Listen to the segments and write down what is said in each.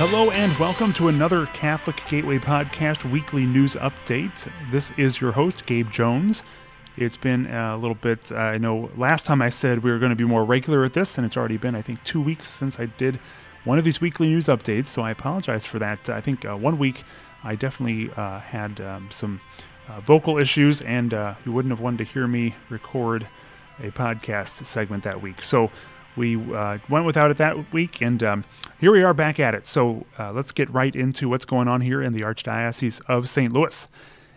Hello and welcome to another Catholic Gateway Podcast weekly news update. This is your host, Gabe Jones. It's been a little bit, uh, I know last time I said we were going to be more regular at this, and it's already been, I think, two weeks since I did one of these weekly news updates, so I apologize for that. I think uh, one week I definitely uh, had um, some uh, vocal issues, and uh, you wouldn't have wanted to hear me record a podcast segment that week. So we uh, went without it that week, and um, here we are back at it. So uh, let's get right into what's going on here in the Archdiocese of St. Louis.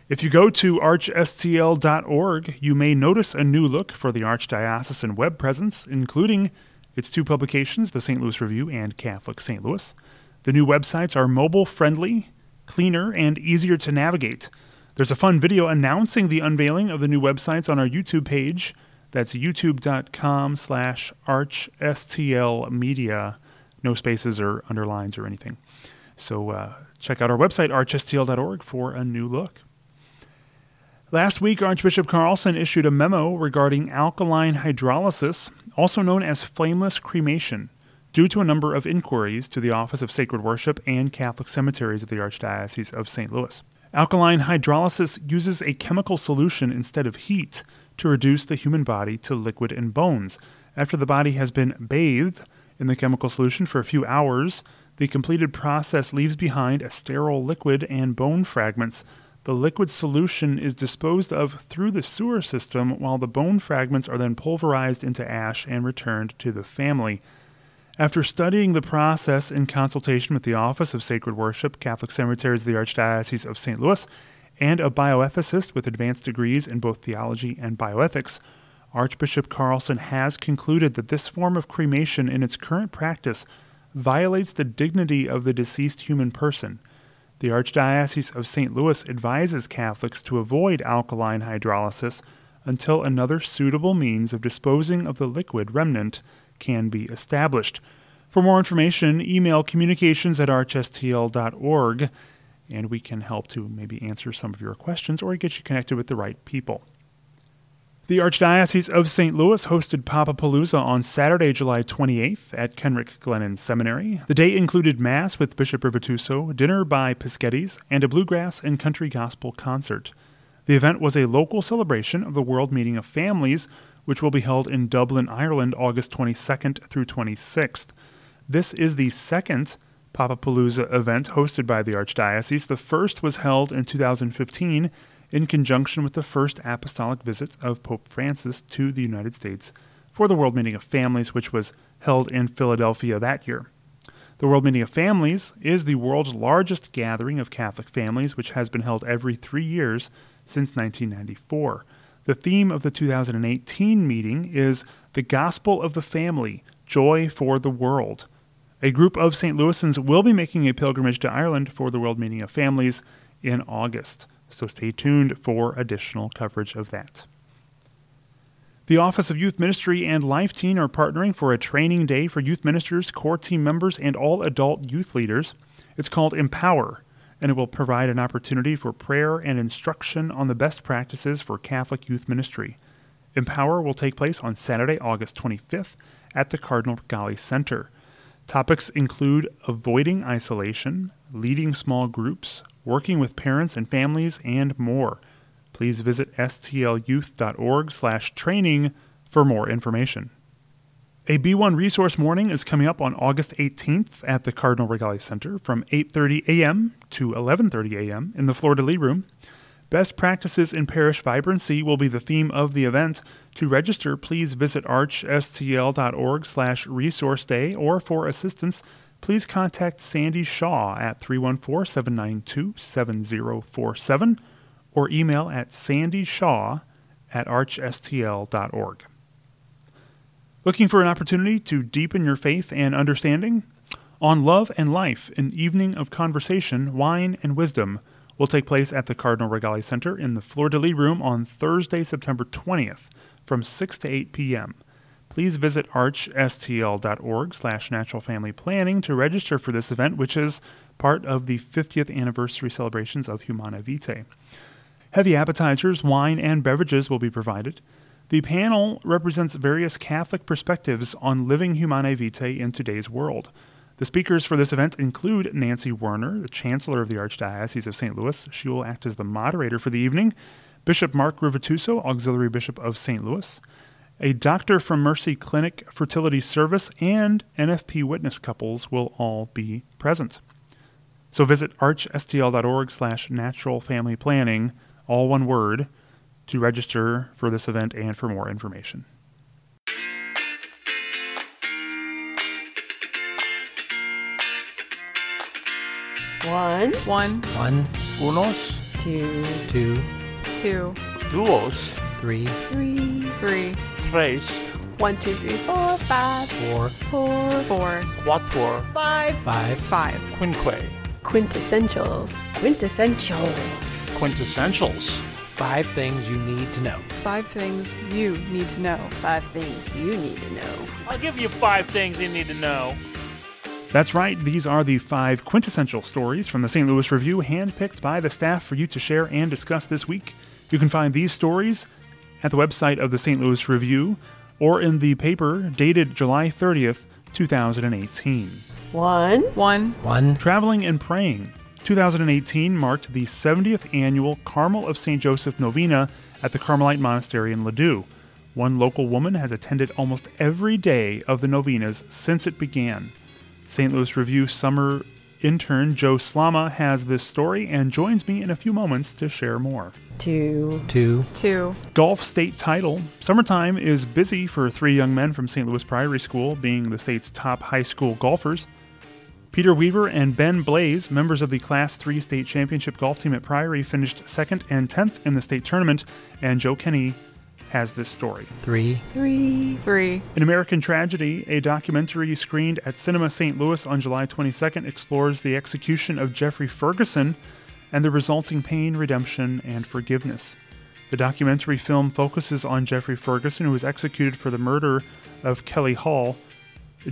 If you go to archstl.org, you may notice a new look for the Archdiocesan web presence, including its two publications, the St. Louis Review and Catholic St. Louis. The new websites are mobile friendly, cleaner, and easier to navigate. There's a fun video announcing the unveiling of the new websites on our YouTube page. That's youtube.com slash archstlmedia. No spaces or underlines or anything. So uh, check out our website, archstl.org, for a new look. Last week, Archbishop Carlson issued a memo regarding alkaline hydrolysis, also known as flameless cremation, due to a number of inquiries to the Office of Sacred Worship and Catholic Cemeteries of the Archdiocese of St. Louis. Alkaline hydrolysis uses a chemical solution instead of heat to reduce the human body to liquid and bones. After the body has been bathed in the chemical solution for a few hours, the completed process leaves behind a sterile liquid and bone fragments the liquid solution is disposed of through the sewer system, while the bone fragments are then pulverized into ash and returned to the family. After studying the process in consultation with the Office of Sacred Worship, Catholic Cemeteries of the Archdiocese of St. Louis, and a bioethicist with advanced degrees in both theology and bioethics, Archbishop Carlson has concluded that this form of cremation in its current practice violates the dignity of the deceased human person. The Archdiocese of St. Louis advises Catholics to avoid alkaline hydrolysis until another suitable means of disposing of the liquid remnant can be established. For more information, email communications at archstl.org and we can help to maybe answer some of your questions or get you connected with the right people. The Archdiocese of St. Louis hosted Papapalooza on Saturday, July 28th at Kenrick Glennon Seminary. The day included Mass with Bishop Rivituso, dinner by Pisketties, and a bluegrass and country gospel concert. The event was a local celebration of the World Meeting of Families, which will be held in Dublin, Ireland, August 22nd through 26th. This is the second Papapalooza event hosted by the Archdiocese. The first was held in 2015 in conjunction with the first apostolic visit of Pope Francis to the United States for the World Meeting of Families, which was held in Philadelphia that year. The World Meeting of Families is the world's largest gathering of Catholic families, which has been held every three years since 1994. The theme of the 2018 meeting is The Gospel of the Family Joy for the World. A group of St. Louisans will be making a pilgrimage to Ireland for the World Meeting of Families in August so stay tuned for additional coverage of that. The Office of Youth Ministry and Life Teen are partnering for a training day for youth ministers, core team members, and all adult youth leaders. It's called Empower, and it will provide an opportunity for prayer and instruction on the best practices for Catholic youth ministry. Empower will take place on Saturday, August 25th at the Cardinal Rigali Center. Topics include avoiding isolation, leading small groups, working with parents and families, and more. Please visit stluyouth.org/training for more information. A B1 resource morning is coming up on August 18th at the Cardinal Rigali Center from 8:30 a.m. to 11:30 a.m. in the Fleur de Lis room. Best practices in parish vibrancy will be the theme of the event. To register, please visit archstl.org/resource day or for assistance please contact Sandy Shaw at 314 792 7047 or email at sandyshaw at archstl.org. Looking for an opportunity to deepen your faith and understanding? On Love and Life, an evening of conversation, wine, and wisdom will take place at the Cardinal Rigali Center in the Fleur de Lis room on Thursday, September 20th from 6 to 8 p.m please visit archstl.org slash natural family planning to register for this event, which is part of the 50th anniversary celebrations of Humanae Vitae. Heavy appetizers, wine, and beverages will be provided. The panel represents various Catholic perspectives on living Humanae Vitae in today's world. The speakers for this event include Nancy Werner, the Chancellor of the Archdiocese of St. Louis. She will act as the moderator for the evening. Bishop Mark Rivituso, Auxiliary Bishop of St. Louis. A doctor from Mercy Clinic Fertility Service and NFP witness couples will all be present. So visit archstl.org slash natural family planning, all one word, to register for this event and for more information. One, One, One, Unos, two, two, two, duos, three, three, three, tres, one, two, three, four, five, four, four, four, quatuor, five. five, five. quinque, Quintessentials. Quintessentials. quintessentials. Five things you need to know. Five things you need to know. Five things you need to know. I'll give you five things you need to know. That's right, these are the five quintessential stories from the St. Louis Review, handpicked by the staff for you to share and discuss this week. You can find these stories at the website of the St. Louis Review or in the paper dated July 30th, 2018. One, One, One, Traveling and Praying. 2018 marked the 70th annual Carmel of St. Joseph Novena at the Carmelite Monastery in Ladue. One local woman has attended almost every day of the novenas since it began. St. Louis Review summer intern Joe Slama has this story and joins me in a few moments to share more. two, two, two, Golf state title. Summertime is busy for three young men from St. Louis Priory School, being the state's top high school golfers. Peter Weaver and Ben Blaze, members of the Class 3 state championship golf team at Priory, finished second and 10th in the state tournament, and Joe Kenny has this story. three, three, three, An American Tragedy, a documentary screened at Cinema St. Louis on July 22nd, explores the execution of Jeffrey Ferguson and the resulting pain, redemption, and forgiveness. The documentary film focuses on Jeffrey Ferguson, who was executed for the murder of Kelly Hall.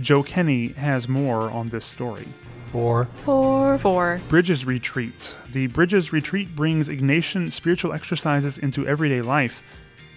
Joe Kenny has more on this story. four, four, four, Bridges Retreat. The Bridges Retreat brings Ignatian spiritual exercises into everyday life.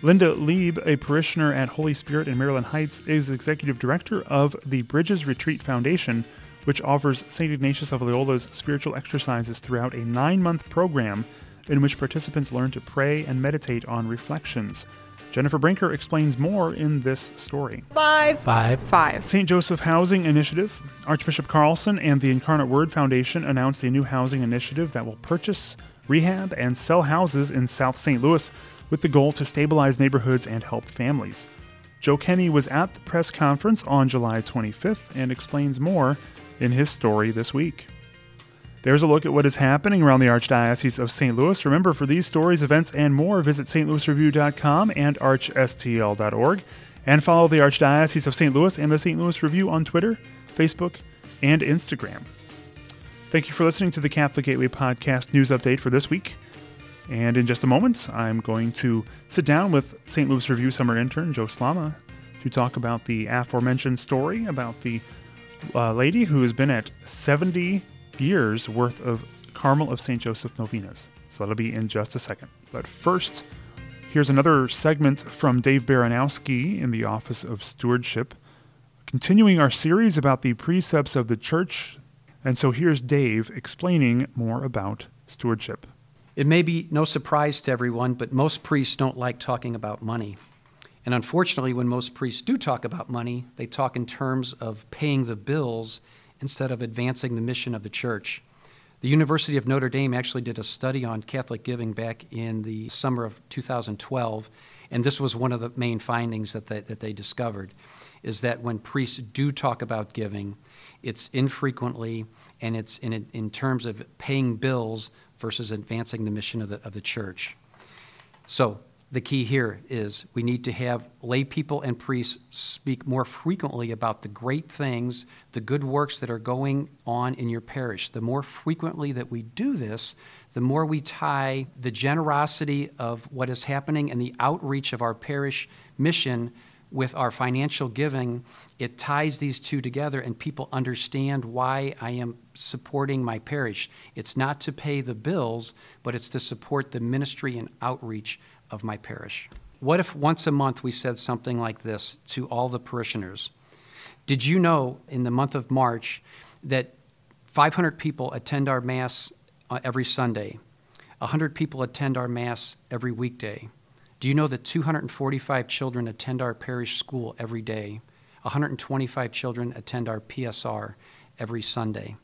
Linda Lieb, a parishioner at Holy Spirit in Maryland Heights, is executive director of the Bridges Retreat Foundation, which offers St. Ignatius of Loyola's spiritual exercises throughout a nine month program in which participants learn to pray and meditate on reflections. Jennifer Brinker explains more in this story. five, five, five, St. Joseph Housing Initiative. Archbishop Carlson and the Incarnate Word Foundation announced a new housing initiative that will purchase, rehab, and sell houses in South St. Louis with the goal to stabilize neighborhoods and help families. Joe Kenny was at the press conference on July 25th and explains more in his story this week. There's a look at what is happening around the Archdiocese of St. Louis. Remember, for these stories, events, and more, visit stlouisreview.com and archstl.org. And follow the Archdiocese of St. Louis and the St. Louis Review on Twitter, Facebook, and Instagram. Thank you for listening to the Catholic Gateway Podcast news update for this week. And in just a moment, I'm going to sit down with St. Louis Review summer intern Joe Slama to talk about the aforementioned story about the uh, lady who has been at 70 years worth of Carmel of St. Joseph novenas. So that'll be in just a second. But first, here's another segment from Dave Baranowski in the Office of Stewardship, continuing our series about the precepts of the church. And so here's Dave explaining more about stewardship. It may be no surprise to everyone, but most priests don't like talking about money. And unfortunately, when most priests do talk about money, they talk in terms of paying the bills instead of advancing the mission of the church. The University of Notre Dame actually did a study on Catholic giving back in the summer of 2012, and this was one of the main findings that they, that they discovered, is that when priests do talk about giving, it's infrequently and it's in, in terms of paying bills versus advancing the mission of the, of the church. So, the key here is we need to have lay people and priests speak more frequently about the great things, the good works that are going on in your parish. The more frequently that we do this, the more we tie the generosity of what is happening and the outreach of our parish mission with our financial giving, it ties these two together and people understand why I am supporting my parish. It's not to pay the bills, but it's to support the ministry and outreach of my parish. What if once a month we said something like this to all the parishioners? Did you know in the month of March that 500 people attend our Mass uh, every Sunday, 100 people attend our Mass every weekday? Do you know that 245 children attend our parish school every day? 125 children attend our PSR every Sunday.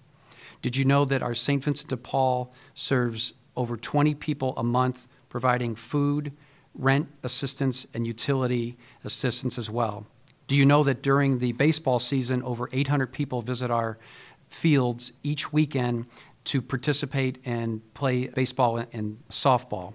Did you know that our St. Vincent de Paul serves over 20 people a month, providing food, rent assistance, and utility assistance as well? Do you know that during the baseball season, over 800 people visit our fields each weekend to participate and play baseball and softball?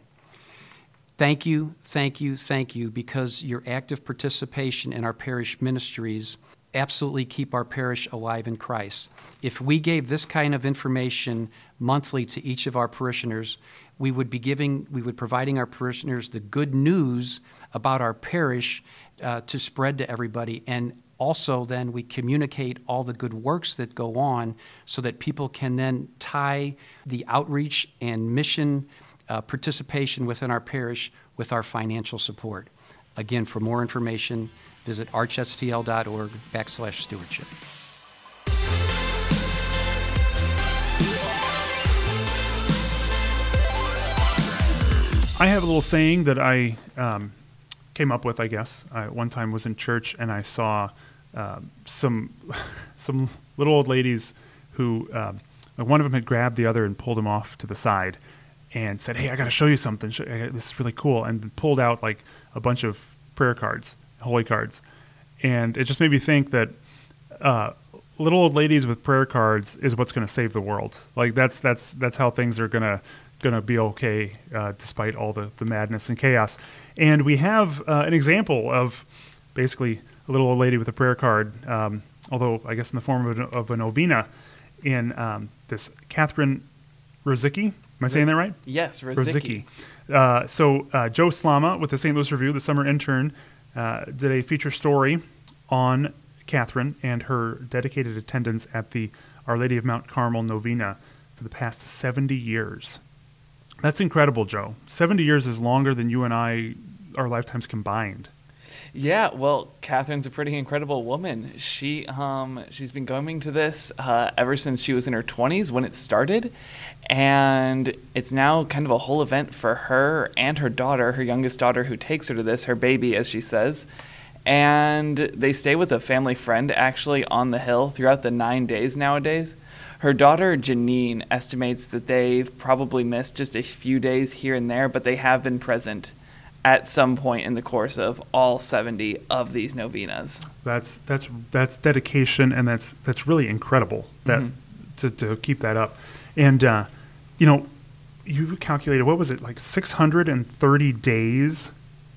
Thank you, thank you, thank you, because your active participation in our parish ministries absolutely keep our parish alive in Christ. If we gave this kind of information monthly to each of our parishioners, we would be giving, we would providing our parishioners the good news about our parish uh, to spread to everybody, and also then we communicate all the good works that go on, so that people can then tie the outreach and mission uh, participation within our parish with our financial support. Again, for more information, visit archstl.org backslash stewardship. I have a little saying that I um, came up with, I guess. I one time was in church and I saw um, some some little old ladies who um, one of them had grabbed the other and pulled him off to the side and said, "Hey, I got to show you something. This is really cool." And pulled out like a bunch of prayer cards, holy cards, and it just made me think that uh, little old ladies with prayer cards is what's going to save the world. Like that's that's that's how things are gonna gonna be okay uh, despite all the the madness and chaos. And we have uh, an example of basically a little old lady with a prayer card, um, although I guess in the form of, a, of a novena, in um, this Catherine Rozicki. Am I saying that right? Yes, Rozicki. Rozicki. Uh, so uh, Joe Slama with the St. Louis Review, the summer intern, uh, did a feature story on Catherine and her dedicated attendance at the Our Lady of Mount Carmel novena for the past 70 years. That's incredible, Joe. 70 years is longer than you and I, our lifetimes combined. Yeah, well, Catherine's a pretty incredible woman. She um she's been going to this uh, ever since she was in her 20s when it started, and it's now kind of a whole event for her and her daughter, her youngest daughter, who takes her to this, her baby, as she says. And they stay with a family friend actually on the hill throughout the nine days nowadays. Her daughter Janine estimates that they've probably missed just a few days here and there, but they have been present at some point in the course of all 70 of these novenas. That's that's that's dedication, and that's that's really incredible that Mhm. to, to keep that up. And uh, you know, you calculated what was it like 630 days?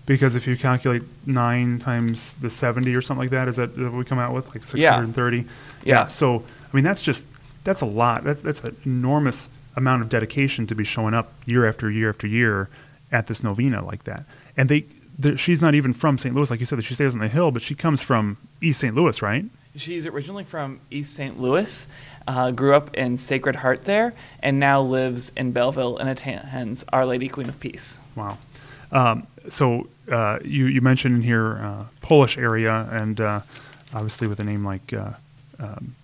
Because if you calculate nine times the 70 or something like that, is that what we come out with like 630? Yeah. So I mean, that's just that's a lot. That's that's an enormous amount of dedication to be showing up year after year after year at this novena like that. And they, she's not even from St. Louis, like you said. That she stays on the hill, but she comes from East St. Louis, right? She's originally from East St. Louis, uh, grew up in Sacred Heart there, and now lives in Belleville and attends Our Lady Queen of Peace. Wow. Um, so uh, you you mentioned in here uh, Polish area, and uh, obviously with a name like uh, um.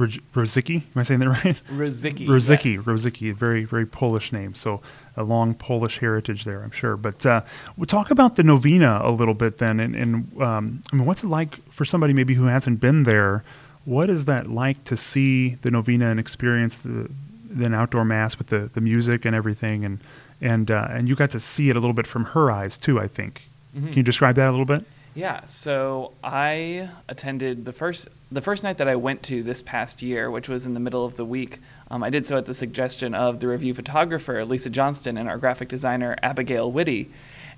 Am I saying that right? Rozicki. Rozicki, yes. Rozicki, very very Polish name. So a long Polish heritage there, I'm sure. But uh, we'll talk about the novena a little bit then, and, and um, I mean, what's it like for somebody maybe who hasn't been there? What is that like to see the novena and experience the an outdoor mass with the, the music and everything, and and uh, and you got to see it a little bit from her eyes too. I think. Mhm. Can you describe that a little bit? Yeah, so I attended the first the first night that I went to this past year, which was in the middle of the week. Um, I did so at the suggestion of the review photographer Lisa Johnston and our graphic designer Abigail Whitty,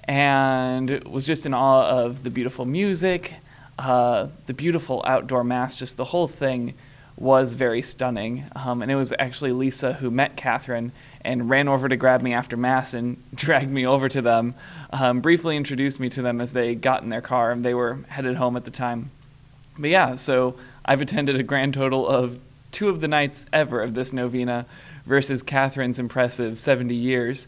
and was just in awe of the beautiful music, uh, the beautiful outdoor mass. Just the whole thing was very stunning. Um, and it was actually Lisa who met Catherine and ran over to grab me after mass and dragged me over to them. Um, briefly introduced me to them as they got in their car and they were headed home at the time. But yeah, so I've attended a grand total of two of the nights ever of this novena versus Catherine's impressive 70 years.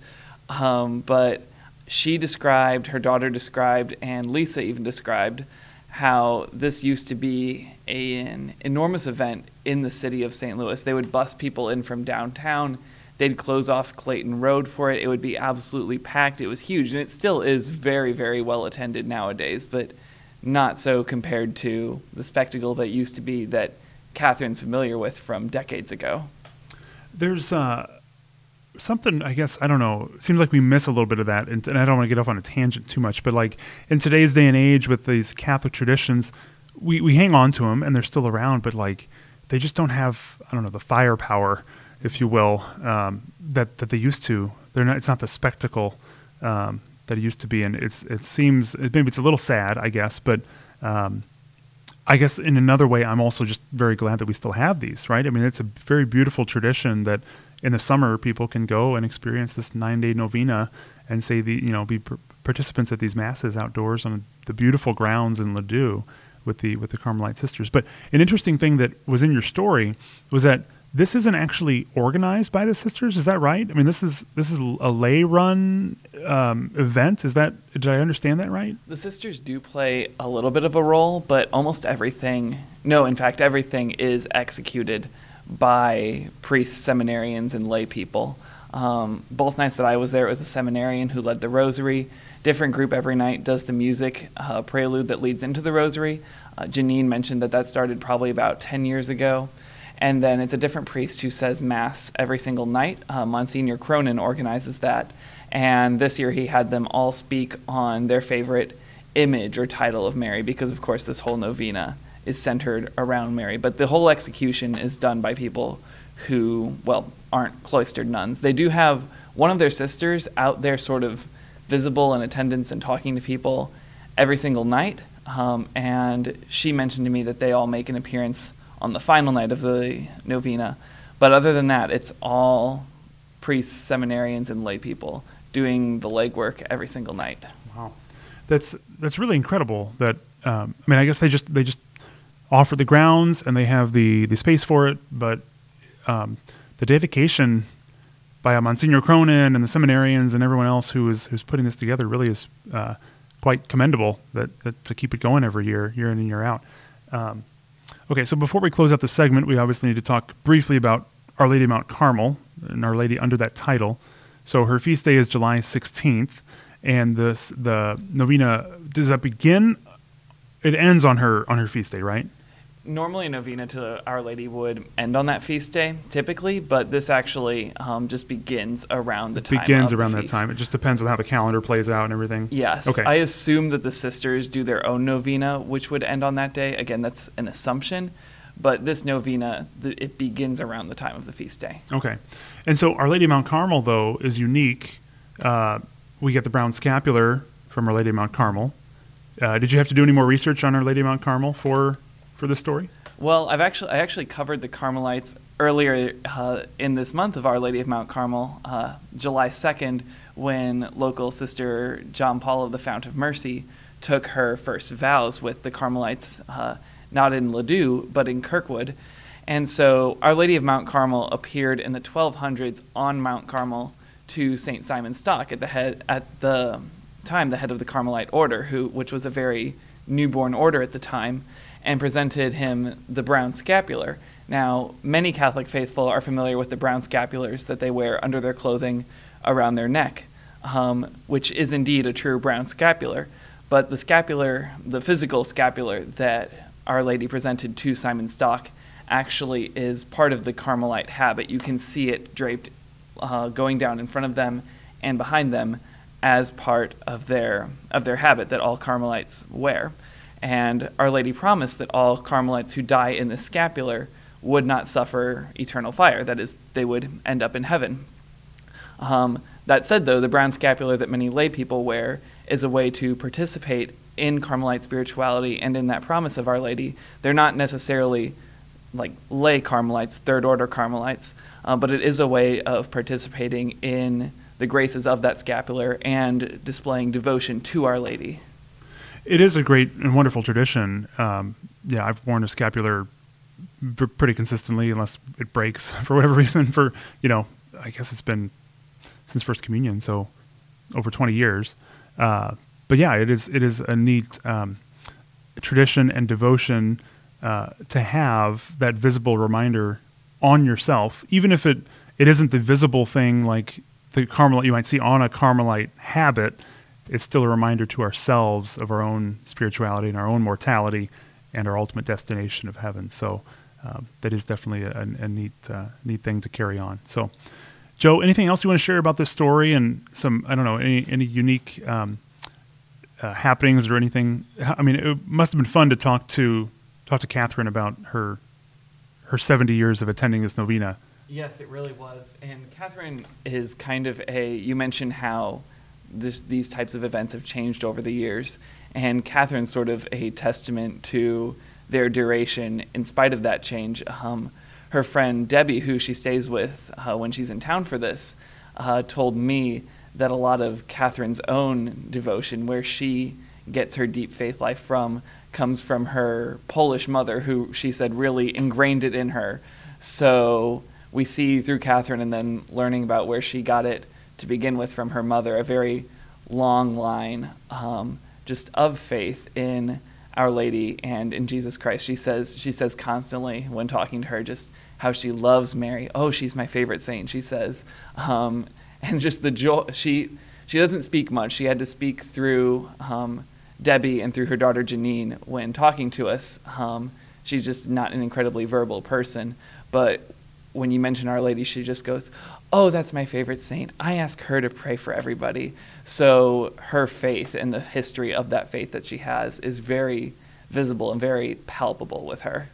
Um, but she described, her daughter described, and Lisa even described how this used to be a, an enormous event in the city of St. Louis. They would bus people in from downtown. They'd close off Clayton Road for it. It would be absolutely packed. It was huge, and it still is very, very well attended nowadays, but not so compared to the spectacle that used to be that Catherine's familiar with from decades ago. There's uh, something, I guess, I don't know. Seems like we miss a little bit of that. And, and I don't want to get off on a tangent too much, but like in today's day and age with these Catholic traditions, we, we hang on to them and they're still around, but like they just don't have, I don't know, the firepower, if you will, um, that, that they used to. They're not, it's not the spectacle um, that it used to be. And it's, it seems, maybe it's a little sad, I guess, but um, I guess in another way, I'm also just very glad that we still have these, right? I mean, it's a very beautiful tradition that in the summer people can go and experience this nine day novena and say the you know be p- participants at these masses outdoors on the beautiful grounds in Ladue with the with the Carmelite sisters. But an interesting thing that was in your story was that this isn't actually organized by the sisters. Is that right? I mean, this is this is a lay run um, event. Is that did I understand that right? The sisters do play a little bit of a role, but almost everything, no, in fact, everything is executed by priests, seminarians, and lay people. Um, both nights that I was there, it was a seminarian who led the rosary. Different group every night does the music uh, prelude that leads into the rosary. Uh, Janine mentioned that that started probably about 10 years ago. And then it's a different priest who says Mass every single night. Uh, Monsignor Cronin organizes that. And this year he had them all speak on their favorite image or title of Mary, because of course this whole novena is centered around Mary. But the whole execution is done by people who, well, aren't cloistered nuns. They do have one of their sisters out there, sort of visible in attendance and talking to people every single night. Um, and she mentioned to me that they all make an appearance on the final night of the novena. But other than that, it's all priests, seminarians, and lay people doing the legwork every single night. Wow, that's that's really incredible. That um, I mean, I guess they just they just offer the grounds and they have the the space for it, but um, the dedication by Monsignor Cronin and the seminarians and everyone else who is who's putting this together really is uh, quite commendable. That, that to keep it going every year, year in and year out. Um, okay, so before we close out the segment, we obviously need to talk briefly about Our Lady Mount Carmel and Our Lady under that title. So her feast day is July 16th, and the the novena does that begin? It ends on her on her feast day, right? Normally, a novena to Our Lady would end on that feast day, typically, but this actually um, just begins around the It time. begins of the around that feast. time. It just depends on how the calendar plays out and everything. Yes. Okay. I assume that the sisters do their own novena, which would end on that day. Again, that's an assumption, but this novena it begins around the time of the feast day. Okay. And so Our Lady of Mount Carmel, though, is unique. Uh, we get the brown scapular from Our Lady of Mount Carmel. Uh, did you have to do any more research on Our Lady of Mount Carmel for for this story? Well, I've actually I actually covered the Carmelites earlier uh, in this month of Our Lady of Mount Carmel, uh, July second, when local sister John Paul of the Fount of Mercy took her first vows with the Carmelites, uh, not in Ladue but in Kirkwood, and so Our Lady of Mount Carmel appeared in the 1200s on Mount Carmel to Saint Simon Stock at the head at the time the head of the Carmelite order, who which was a very newborn order at the time and presented him the brown scapular. Now, many Catholic faithful are familiar with the brown scapulars that they wear under their clothing around their neck, um, which is indeed a true brown scapular. But the scapular, the physical scapular that Our Lady presented to Simon Stock, actually is part of the Carmelite habit. You can see it draped uh, going down in front of them and behind them as part of their of their habit that all Carmelites wear. And Our Lady promised that all Carmelites who die in the scapular would not suffer eternal fire. That is, they would end up in heaven. Um, that said, though, the brown scapular that many lay people wear is a way to participate in Carmelite spirituality and in that promise of Our Lady. They're not necessarily like lay Carmelites, third order Carmelites, uh, but it is a way of participating in the graces of that scapular and displaying devotion to Our Lady. It is a great and wonderful tradition. Um, yeah, I've worn a scapular v- pretty consistently, unless it breaks for whatever reason. For you know, I guess it's been since First Communion, so over twenty years. Uh, but yeah, it is it is a neat um, tradition and devotion uh, to have that visible reminder on yourself, even if it, it isn't the visible thing like the Carmelite you might see on a Carmelite habit. It's still a reminder to ourselves of our own spirituality and our own mortality and our ultimate destination of heaven. So uh, that is definitely a, a neat, uh, neat thing to carry on. So, Joe, anything else you want to share about this story and some I don't know any any unique um, uh, happenings or anything? I mean, it must have been fun to talk to talk to Catherine about her her seventy years of attending this novena. Yes, it really was. And Catherine is kind of a. You mentioned how this, these types of events have changed over the years, and Catherine's sort of a testament to their duration in spite of that change. Um, her friend Debbie, who she stays with uh, when she's in town for this, uh, told me that a lot of Catherine's own devotion, where she gets her deep faith life from, comes from her Polish mother, who she said really ingrained it in her. So we see through Catherine and then learning about where she got it to begin with from her mother, a very long line um, just of faith in Our Lady and in Jesus Christ. She says she says constantly when talking to her just how she loves Mary. Oh, she's my favorite saint. She says, um, and just the joy. She she doesn't speak much. She had to speak through um, Debbie and through her daughter Janine when talking to us. Um, she's just not an incredibly verbal person, but when you mention Our Lady, she just goes, "Oh, that's my favorite saint. I ask her to pray for everybody." So her faith and the history of that faith that she has is very visible and very palpable with her.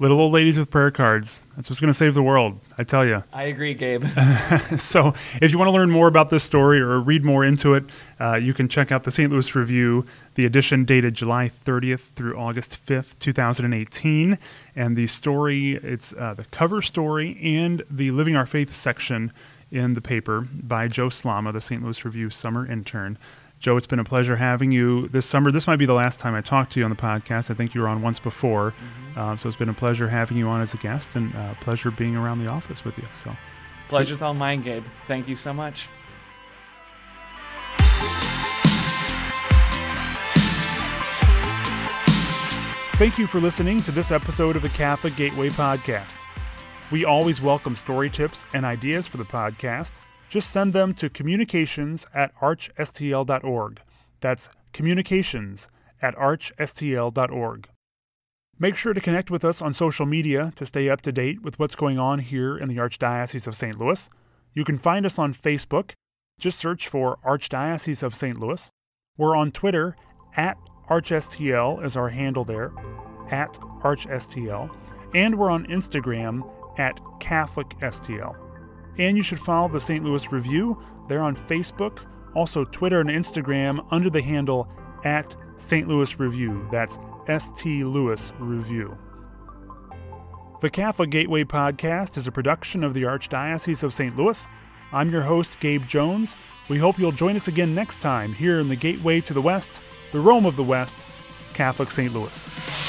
Little old ladies with prayer cards. That's what's going to save the world, I tell you. I agree, Gabe. so, if you want to learn more about this story or read more into it, uh, you can check out the St. Louis Review, the edition dated July 30th through August 5th, 2018. And the story, it's uh, the cover story and the Living Our Faith section in the paper by Joe Slama, the St. Louis Review summer intern. Joe, it's been a pleasure having you this summer. This might be the last time I talk to you on the podcast. I think you were on once before. Mm-hmm. Uh, so it's been a pleasure having you on as a guest and a uh, pleasure being around the office with you. So, Pleasure's all mine, Gabe. Thank you so much. Thank you for listening to this episode of the Catholic Gateway Podcast. We always welcome story tips and ideas for the podcast just send them to communications at archstl.org. That's communications at archstl.org. Make sure to connect with us on social media to stay up to date with what's going on here in the Archdiocese of St. Louis. You can find us on Facebook. Just search for Archdiocese of St. Louis. We're on Twitter at ArchSTL is our handle there, at ArchSTL. And we're on Instagram at CatholicSTL. And you should follow the St. Louis Review. They're on Facebook, also Twitter and Instagram under the handle at St. Louis Review. That's ST Louis Review. The Catholic Gateway Podcast is a production of the Archdiocese of St. Louis. I'm your host, Gabe Jones. We hope you'll join us again next time here in the Gateway to the West, the Rome of the West, Catholic St. Louis.